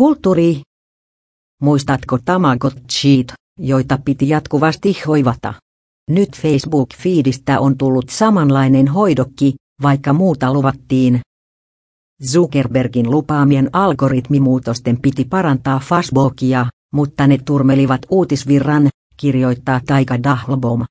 Kulttuuri. Muistatko Tamagotchit, joita piti jatkuvasti hoivata? Nyt Facebook-fiidistä on tullut samanlainen hoidokki, vaikka muuta luvattiin. Zuckerbergin lupaamien algoritmimuutosten piti parantaa Facebookia, mutta ne turmelivat uutisvirran, kirjoittaa Taika Dahlbom.